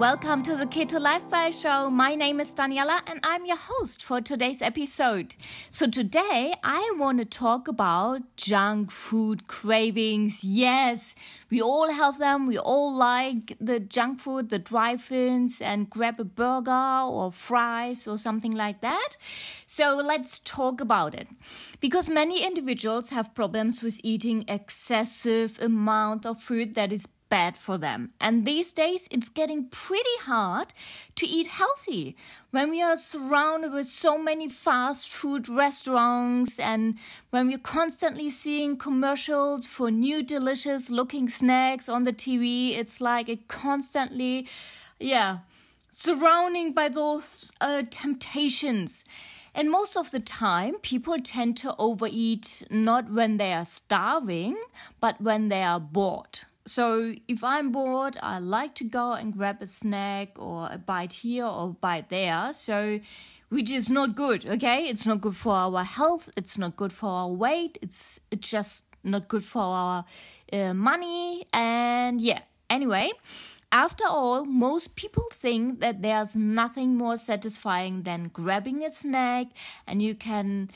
Welcome to the Keto Lifestyle Show. My name is Daniela and I'm your host for today's episode. So, today I want to talk about junk food cravings. Yes, we all have them. We all like the junk food, the drive ins, and grab a burger or fries or something like that. So, let's talk about it. Because many individuals have problems with eating excessive amount of food that is bad for them. And these days, it's getting pretty hard to eat healthy when we are surrounded with so many fast food restaurants and when we're constantly seeing commercials for new delicious looking snacks on the TV. It's like it constantly, yeah, surrounding by those uh, temptations. And most of the time, people tend to overeat not when they are starving, but when they are bored. So if I'm bored, I like to go and grab a snack or a bite here or a bite there. So which is not good, okay? It's not good for our health, it's not good for our weight, it's it's just not good for our uh, money and yeah. Anyway, after all, most people think that there's nothing more satisfying than grabbing a snack and you can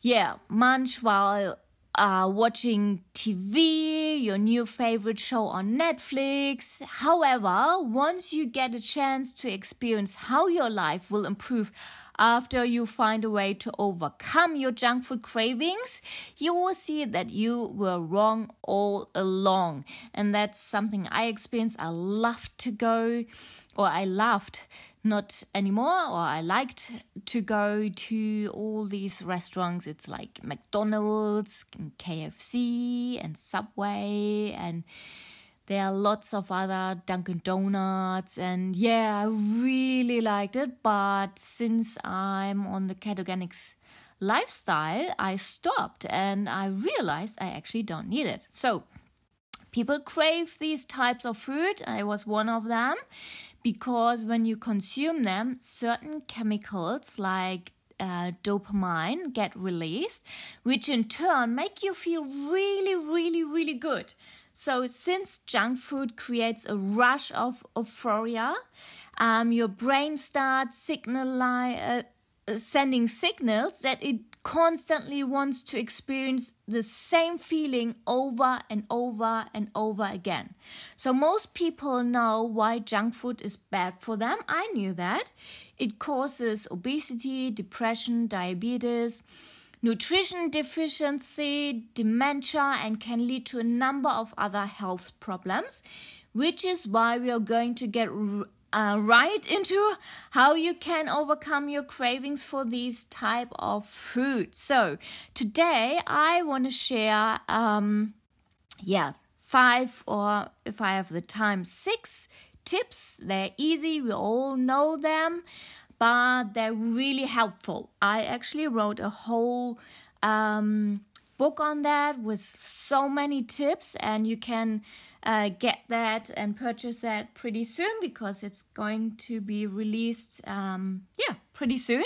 yeah, munch while uh, watching TV, your new favorite show on Netflix. However, once you get a chance to experience how your life will improve after you find a way to overcome your junk food cravings, you will see that you were wrong all along. And that's something I experienced. I loved to go, or I loved not anymore or I liked to go to all these restaurants. It's like McDonald's and KFC and Subway and there are lots of other Dunkin' Donuts and yeah, I really liked it, but since I'm on the ketogenics lifestyle, I stopped and I realized I actually don't need it. So, people crave these types of food. I was one of them because when you consume them, certain chemicals like uh, dopamine get released, which in turn make you feel really, really, really good. So, since junk food creates a rush of euphoria, um, your brain starts signal, uh, sending signals that it constantly wants to experience the same feeling over and over and over again. So, most people know why junk food is bad for them. I knew that. It causes obesity, depression, diabetes, nutrition deficiency, dementia, and can lead to a number of other health problems, which is why we are going to get uh, right into how you can overcome your cravings for these type of food. So today I want to share, um, yeah, five or if I have the time, six tips. They're easy. We all know them, but they're really helpful. I actually wrote a whole um, book on that with so many tips, and you can uh, get that and purchase that pretty soon because it's going to be released um, yeah pretty soon.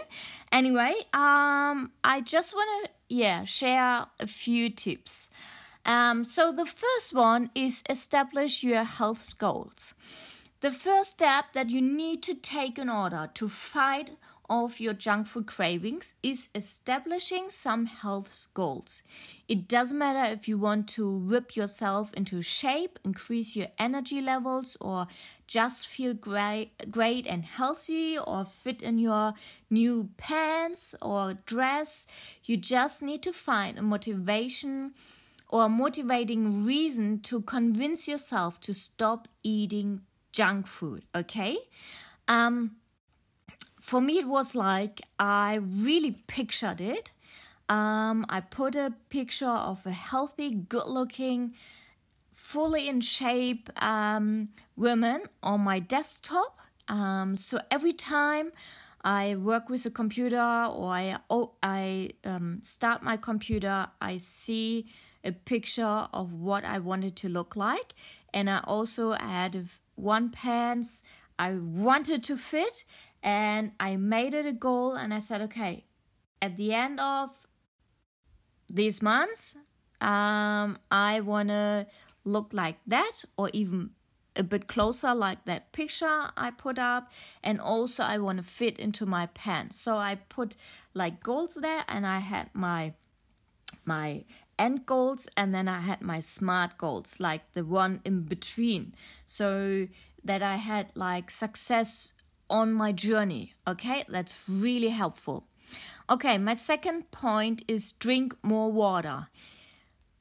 Anyway um, i just want to yeah share a few tips. Um, so the first one is establish your health goals. The first step that you need to take in order to fight of your junk food cravings is establishing some health goals. It doesn't matter if you want to whip yourself into shape, increase your energy levels, or just feel great, great and healthy, or fit in your new pants or dress. You just need to find a motivation or a motivating reason to convince yourself to stop eating junk food, okay? Um, for me, it was like I really pictured it. Um, I put a picture of a healthy, good looking, fully in shape um, woman on my desktop. Um, so every time I work with a computer or I, oh, I um, start my computer, I see a picture of what I wanted to look like. And I also had one pants I wanted to fit and I made it a goal and I said, okay, at the end of these months, um, I want to look like that or even a bit closer like that picture I put up and also I want to fit into my pants. So I put like goals there and I had my my end goals and then I had my smart goals like the one in between. So that I had like success on my journey. Okay? That's really helpful. Okay, my second point is drink more water.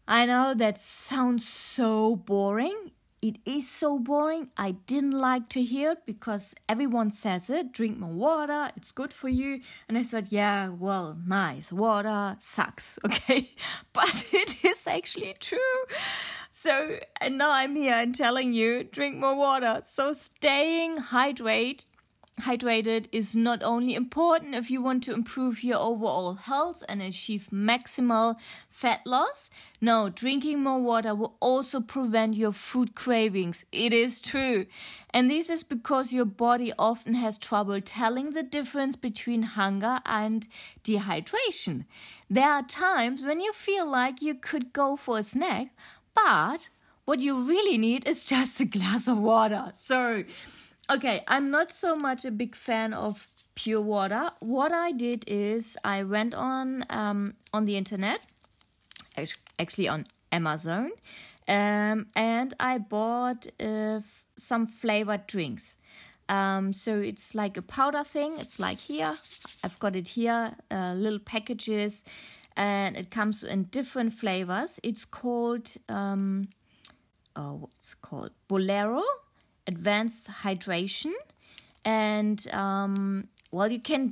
I know that sounds so boring. It is so boring. I didn't like to hear it because everyone says it drink more water, it's good for you. And I said, yeah, well, nice. Water sucks, okay? But it is actually true. So, and now I'm here and telling you drink more water. So, staying hydrated hydrated is not only important if you want to improve your overall health and achieve maximal fat loss. No, drinking more water will also prevent your food cravings. It is true. And this is because your body often has trouble telling the difference between hunger and dehydration. There are times when you feel like you could go for a snack, but what you really need is just a glass of water. So, Okay, I'm not so much a big fan of pure water. What I did is I went on um, on the internet, actually on Amazon, um, and I bought uh, some flavored drinks. Um, so it's like a powder thing. It's like here. I've got it here, uh, little packages, and it comes in different flavors. It's called um, oh, what's it called? Bolero advanced hydration. And um, well you can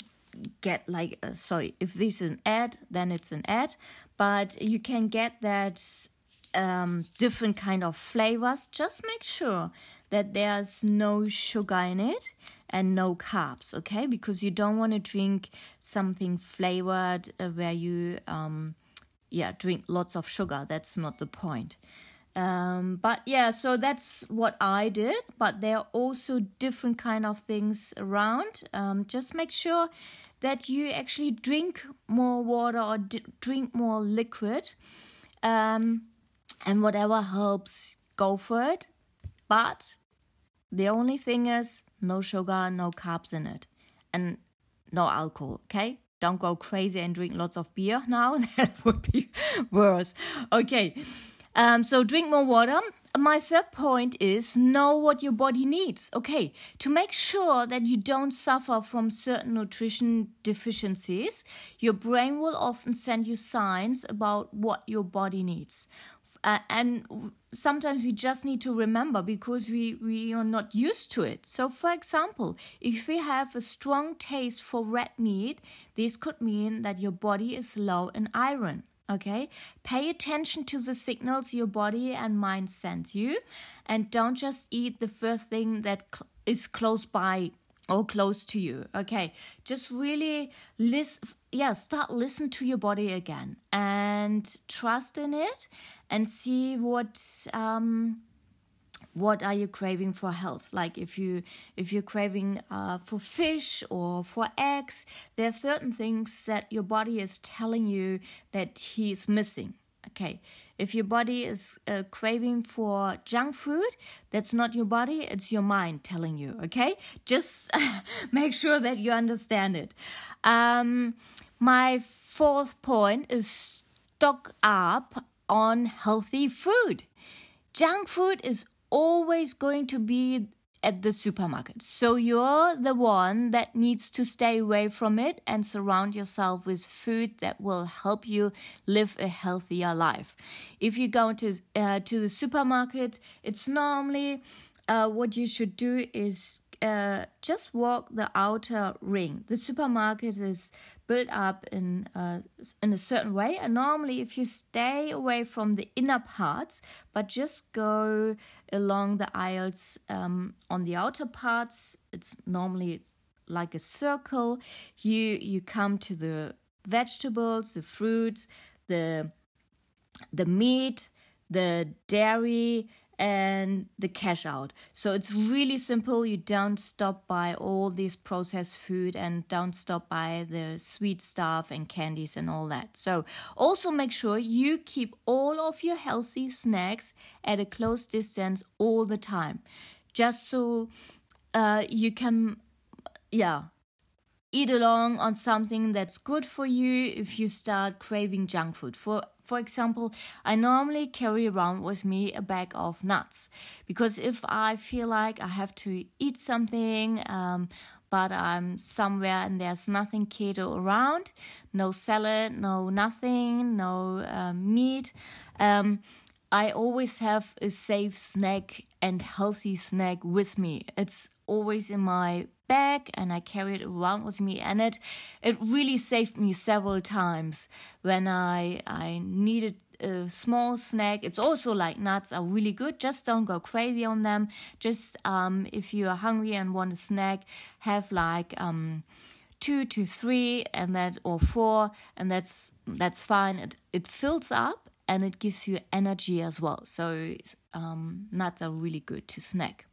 get like uh, sorry if this is an ad then it's an ad. But you can get that um, different kind of flavors. Just make sure that there's no sugar in it and no carbs okay? Because you don't want to drink something flavored uh, where you um, yeah drink lots of sugar. That's not the point um, but yeah, so that's what I did. But there are also different kind of things around. Um, just make sure that you actually drink more water or d- drink more liquid, um, and whatever helps, go for it. But the only thing is no sugar, no carbs in it, and no alcohol. Okay, don't go crazy and drink lots of beer now. that would be worse. Okay. Um, so drink more water. My third point is know what your body needs. Okay, to make sure that you don't suffer from certain nutrition deficiencies, your brain will often send you signs about what your body needs. Uh, and sometimes we just need to remember because we, we are not used to it. So, for example, if we have a strong taste for red meat, this could mean that your body is low in iron. Okay, pay attention to the signals your body and mind send you, and don't just eat the first thing that cl- is close by or close to you. Okay, just really listen. Yeah, start listen to your body again and trust in it, and see what um, what are you craving for health? Like if you if you're craving uh, for fish or for eggs there are certain things that your body is telling you that he's missing okay? If your body is uh, craving for junk food that's not your body it's your mind telling you okay? Just make sure that you understand it. Um, my fourth point is stock up on healthy food. Junk food is always going to be at the supermarket. So you're the one that needs to stay away from it and surround yourself with food that will help you live a healthier life. If you go to uh, to the supermarket, it's normally uh, what you should do is uh, just walk the outer ring. The supermarket is built up in uh, in a certain way, and normally, if you stay away from the inner parts, but just go along the aisles um, on the outer parts, it's normally it's like a circle. You you come to the vegetables, the fruits, the the meat, the dairy, and the cash out. So it's really simple. You don't stop by all this processed food and don't stop by the sweet stuff and candies and all that. So also make sure you keep all of your healthy snacks at a close distance all the time. Just so uh, you can, yeah, eat along on something that's good for you if you start craving junk food. For for example, I normally carry around with me a bag of nuts because if I feel like I have to eat something, um, but I'm somewhere and there's nothing keto around, no salad, no nothing, no uh, meat. Um, I always have a safe snack and healthy snack with me. It's always in my bag and I carry it around with me and it it really saved me several times when I I needed a small snack. It's also like nuts are really good. Just don't go crazy on them. Just um, if you are hungry and want a snack, have like um, two to three and that or four and that's that's fine. It it fills up and it gives you energy as well. So um, nuts are really good to snack.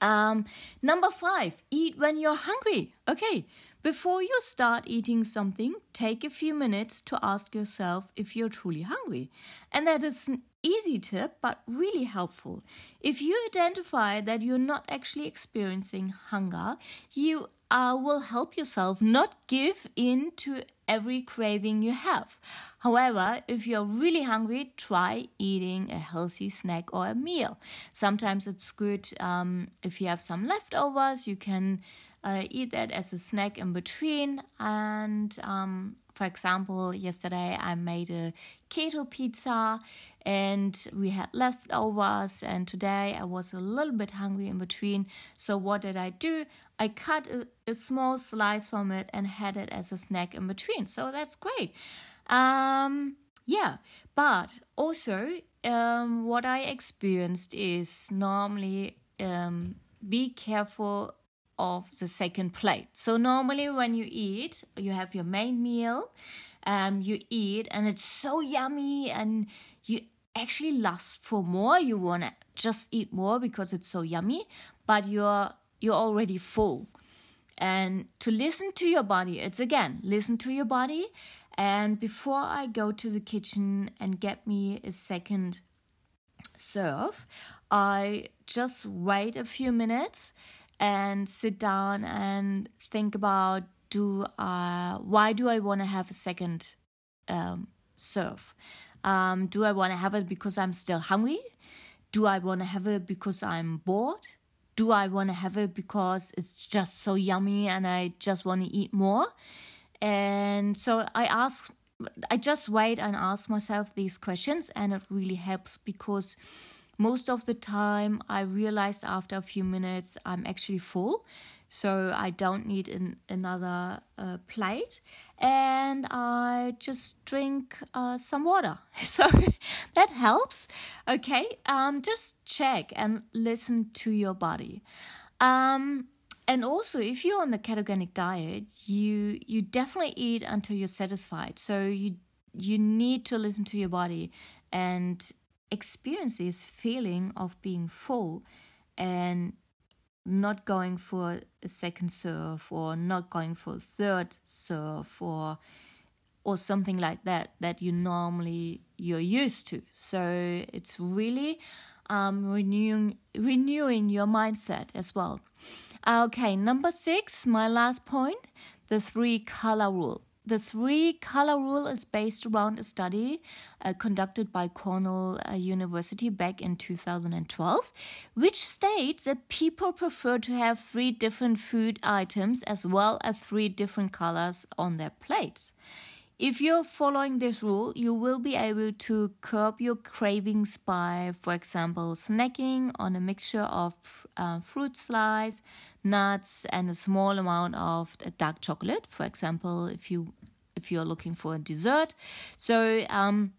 Um, number five, eat when you're hungry. Okay, before you start eating something, take a few minutes to ask yourself if you're truly hungry. And that is an easy tip, but really helpful. If you identify that you're not actually experiencing hunger, you uh, will help yourself not give in to every craving you have. However, if you're really hungry, try eating a healthy snack or a meal. Sometimes it's good um, if you have some leftovers, you can uh, eat that as a snack in between. And um, for example, yesterday I made a keto pizza and we had leftovers. And today I was a little bit hungry in between. So, what did I do? I cut a, a small slice from it and had it as a snack in between. So, that's great. Um, yeah, but also, um, what I experienced is normally um, be careful of the second plate. So normally when you eat, you have your main meal, um, you eat, and it's so yummy, and you actually lust for more. You wanna just eat more because it's so yummy, but you're you're already full. And to listen to your body, it's again listen to your body. And before I go to the kitchen and get me a second serve, I just wait a few minutes and sit down and think about do uh, why do I want to have a second um, serve? Um, do I want to have it because I'm still hungry? Do I want to have it because I'm bored? Do I want to have it because it's just so yummy and I just want to eat more? And so I ask, I just wait and ask myself these questions, and it really helps because most of the time I realized after a few minutes I'm actually full. So I don't need an, another uh, plate, and I just drink uh, some water. So that helps. Okay, um, just check and listen to your body. Um, and also, if you're on the ketogenic diet, you you definitely eat until you're satisfied. So you you need to listen to your body and experience this feeling of being full and not going for a second serve or not going for a third serve or or something like that that you normally you're used to so it's really um, renewing renewing your mindset as well okay number six my last point the three color rule the three color rule is based around a study uh, conducted by Cornell uh, University back in 2012, which states that people prefer to have three different food items as well as three different colors on their plates. If you're following this rule, you will be able to curb your cravings by, for example, snacking on a mixture of uh, fruit slice, nuts, and a small amount of dark chocolate. For example, if you if you're looking for a dessert, so um,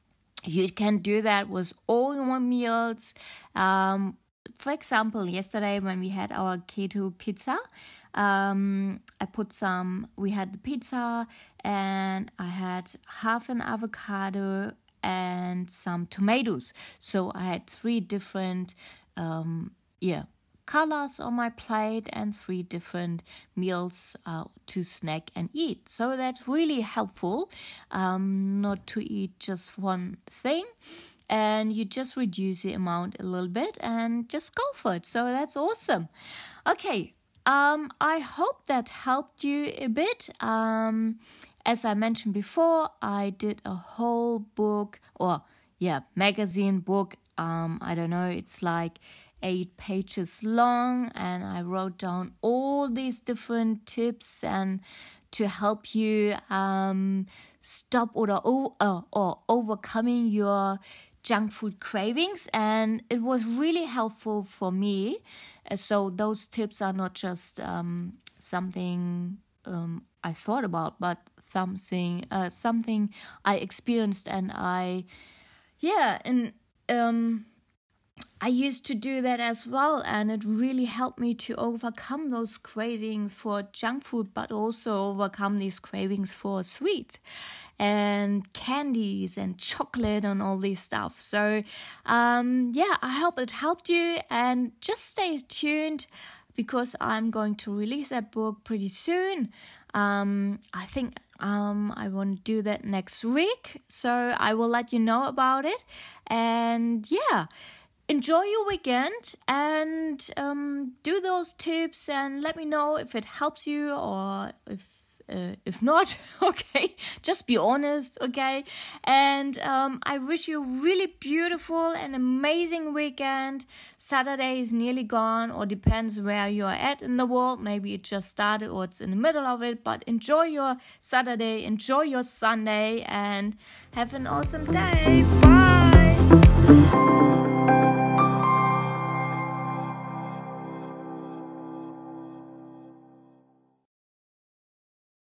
you can do that with all your meals. Um, for example, yesterday when we had our keto pizza, um, I put some, we had the pizza and I had half an avocado and some tomatoes. So I had three different, um, yeah, colors on my plate and three different meals uh, to snack and eat. So that's really helpful um, not to eat just one thing. And you just reduce the amount a little bit and just go for it. So that's awesome. Okay, um, I hope that helped you a bit. Um, as I mentioned before, I did a whole book or yeah, magazine book. Um, I don't know, it's like eight pages long, and I wrote down all these different tips and to help you um, stop or, or, or overcoming your junk food cravings and it was really helpful for me. Uh, so those tips are not just um, something um, i thought about but something uh, something i experienced and i yeah and um, I used to do that as well, and it really helped me to overcome those cravings for junk food, but also overcome these cravings for sweets and candies and chocolate and all this stuff. So, um, yeah, I hope it helped you, and just stay tuned because I'm going to release that book pretty soon. Um, I think um, I want to do that next week, so I will let you know about it. And yeah enjoy your weekend and um, do those tips and let me know if it helps you or if uh, if not okay? Just be honest okay? And um, i wish you a really beautiful and amazing weekend. Saturday is nearly gone or depends where you're at in the world. Maybe it just started or it's in the middle of it but enjoy your saturday enjoy your sunday and have an awesome day. Bye